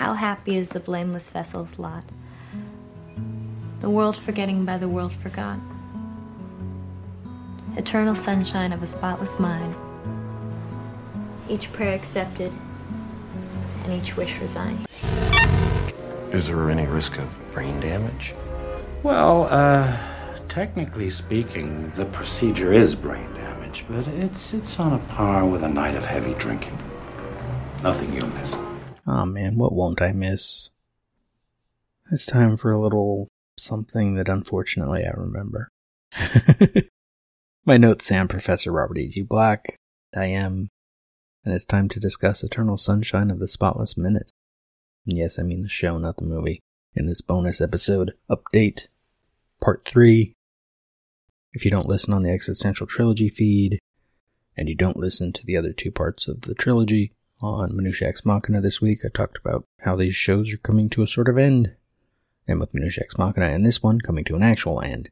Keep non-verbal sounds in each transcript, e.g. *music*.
how happy is the blameless vessel's lot? The world forgetting by the world forgot. Eternal sunshine of a spotless mind. Each prayer accepted, and each wish resigned. Is there any risk of brain damage? Well, uh, technically speaking, the procedure is brain damage, but it's it's on a par with a night of heavy drinking. Nothing you'll miss. Oh man, what won't I miss? It's time for a little something that unfortunately I remember. *laughs* My notes say I'm Professor Robert E.G. Black. I am. And it's time to discuss Eternal Sunshine of the Spotless Minute. And yes, I mean the show, not the movie. In this bonus episode, update, part 3. If you don't listen on the Existential Trilogy feed, and you don't listen to the other two parts of the trilogy, on Minutia Ex Machina this week, I talked about how these shows are coming to a sort of end. And with Minutia Ex Machina and this one coming to an actual end.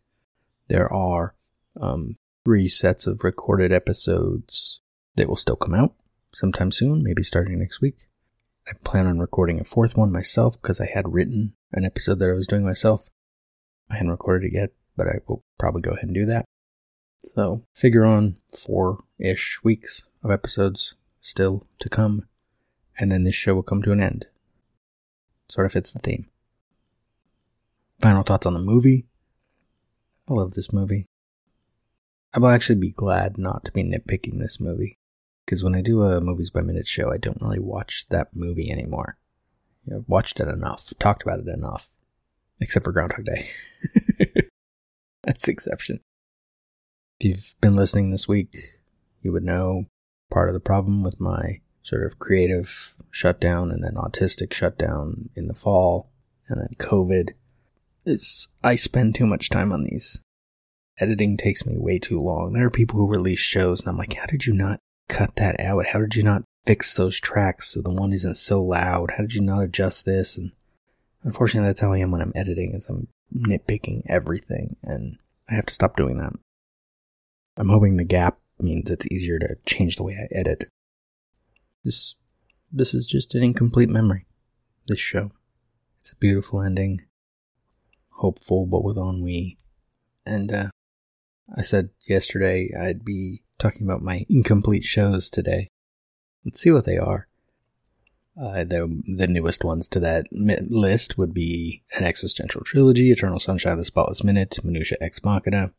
There are um, three sets of recorded episodes that will still come out sometime soon, maybe starting next week. I plan on recording a fourth one myself because I had written an episode that I was doing myself. I hadn't recorded it yet, but I will probably go ahead and do that. So figure on four ish weeks of episodes still to come, and then this show will come to an end. Sort of fits the theme. Final thoughts on the movie. I love this movie. I will actually be glad not to be nitpicking this movie. Because when I do a movies by minute show, I don't really watch that movie anymore. I've watched it enough, talked about it enough. Except for Groundhog Day. *laughs* That's the exception. If you've been listening this week, you would know part of the problem with my sort of creative shutdown and then autistic shutdown in the fall and then COVID is I spend too much time on these. Editing takes me way too long. There are people who release shows and I'm like, how did you not cut that out? How did you not fix those tracks so the one isn't so loud? How did you not adjust this? And unfortunately that's how I am when I'm editing is I'm nitpicking everything and I have to stop doing that. I'm hoping the gap means it's easier to change the way I edit. This this is just an incomplete memory. This show. It's a beautiful ending. Hopeful but with ennui. And uh I said yesterday I'd be talking about my incomplete shows today. Let's see what they are. Uh, the the newest ones to that list would be an existential trilogy, Eternal Sunshine of the Spotless Minute, Minutia Ex Machina,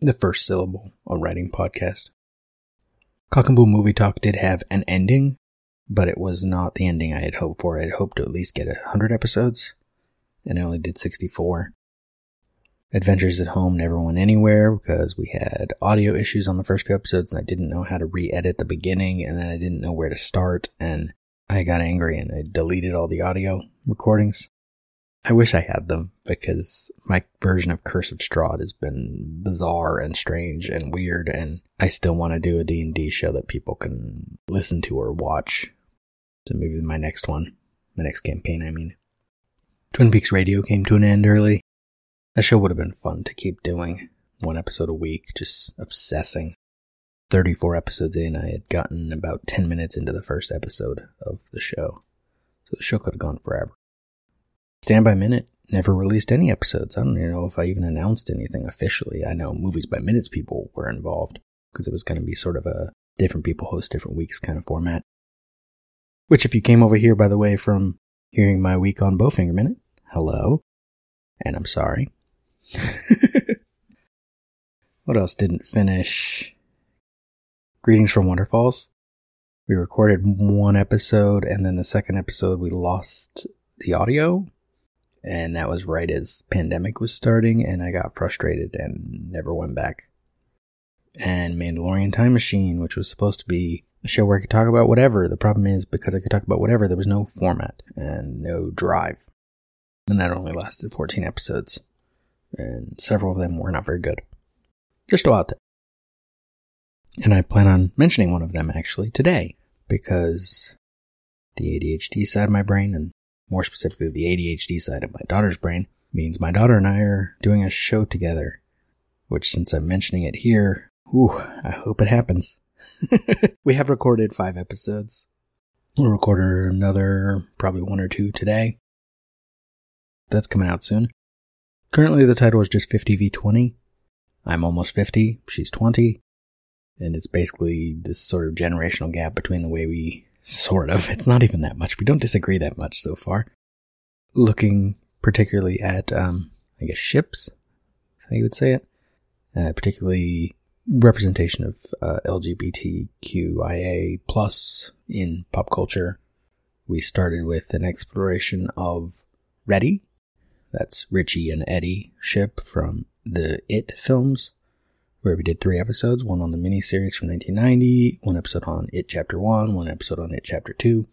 the first syllable, a writing podcast. Cock and Bull Movie Talk did have an ending, but it was not the ending I had hoped for. I had hoped to at least get 100 episodes, and I only did 64. Adventures at Home never went anywhere because we had audio issues on the first few episodes and I didn't know how to re-edit the beginning and then I didn't know where to start and I got angry and I deleted all the audio recordings. I wish I had them because my version of Curse of Strahd has been bizarre and strange and weird and I still want to do a D&D show that people can listen to or watch. So maybe my next one, my next campaign, I mean. Twin Peaks Radio came to an end early. That show would have been fun to keep doing. One episode a week, just obsessing. 34 episodes in, I had gotten about 10 minutes into the first episode of the show. So the show could have gone forever. Stand by Minute never released any episodes. I don't even know if I even announced anything officially. I know Movies by Minutes people were involved because it was going to be sort of a different people host different weeks kind of format. Which, if you came over here, by the way, from hearing my week on Bowfinger Minute, hello. And I'm sorry. *laughs* what else didn't finish? Greetings from Wonderfalls. We recorded one episode and then the second episode we lost the audio and that was right as pandemic was starting and I got frustrated and never went back. And Mandalorian Time Machine, which was supposed to be a show where I could talk about whatever. The problem is because I could talk about whatever, there was no format and no drive. And that only lasted 14 episodes. And several of them were not very good. They're still out there. And I plan on mentioning one of them actually today because the ADHD side of my brain and more specifically the ADHD side of my daughter's brain, means my daughter and I are doing a show together. Which, since I'm mentioning it here, whew, I hope it happens. *laughs* we have recorded five episodes. We'll record another, probably one or two today. That's coming out soon. Currently, the title is just 50v20. I'm almost 50, she's 20. And it's basically this sort of generational gap between the way we, sort of, it's not even that much. We don't disagree that much so far. Looking particularly at, um, I guess, ships, how you would say it. Uh, particularly representation of uh, LGBTQIA plus in pop culture. We started with an exploration of Reddie, that's Richie and Eddie ship from the It films, where we did three episodes, one on the miniseries from 1990, one episode on It Chapter 1, one episode on It Chapter 2.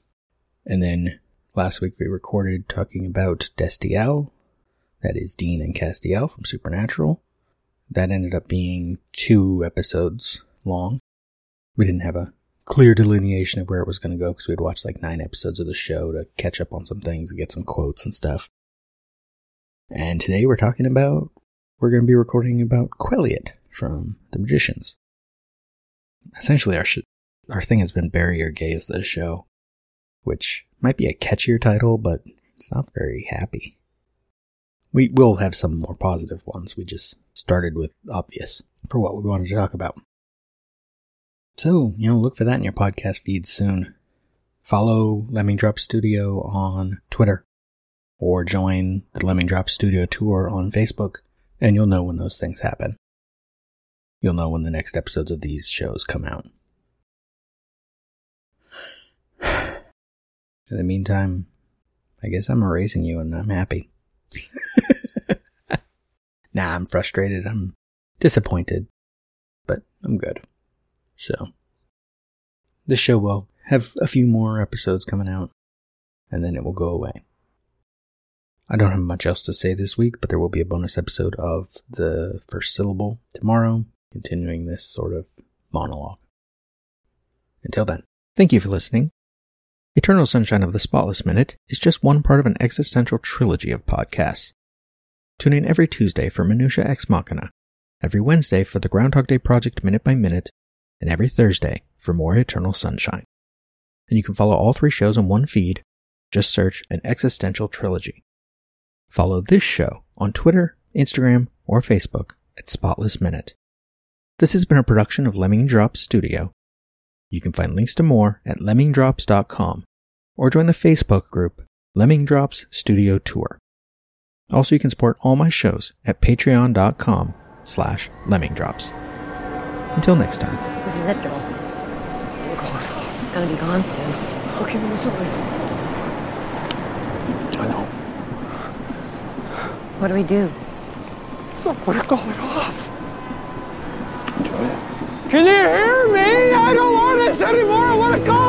And then last week we recorded talking about Destiel, that is Dean and Castiel from Supernatural. That ended up being two episodes long. We didn't have a clear delineation of where it was going to go because we'd watched like nine episodes of the show to catch up on some things and get some quotes and stuff. And today we're talking about, we're going to be recording about Queliot from The Magicians. Essentially, our sh- our thing has been Your Gays, the show, which might be a catchier title, but it's not very happy. We will have some more positive ones. We just started with obvious for what we wanted to talk about. So, you know, look for that in your podcast feed soon. Follow Lemming Drop Studio on Twitter or join the Lemming Drop Studio tour on Facebook and you'll know when those things happen. You'll know when the next episodes of these shows come out. *sighs* In the meantime, I guess I'm erasing you and I'm happy. *laughs* nah, I'm frustrated. I'm disappointed, but I'm good. So, the show will have a few more episodes coming out, and then it will go away. I don't have much else to say this week, but there will be a bonus episode of the first syllable tomorrow, continuing this sort of monologue. Until then, thank you for listening. Eternal Sunshine of the Spotless Minute is just one part of an existential trilogy of podcasts. Tune in every Tuesday for Minutia Ex Machina, every Wednesday for the Groundhog Day Project Minute by Minute, and every Thursday for more Eternal Sunshine. And you can follow all three shows in one feed. Just search an existential trilogy. Follow this show on Twitter, Instagram, or Facebook at Spotless Minute. This has been a production of Lemming Drops Studio. You can find links to more at lemmingdrops.com or join the Facebook group Lemming Drops Studio Tour. Also, you can support all my shows at patreon.com slash lemmingdrops. Until next time. This is it, Joel. Oh God, it's gonna be gone soon. Okay, I'm sorry. I know. What do we do? I want to call it off. Can you hear me? I don't want this anymore. I want to off.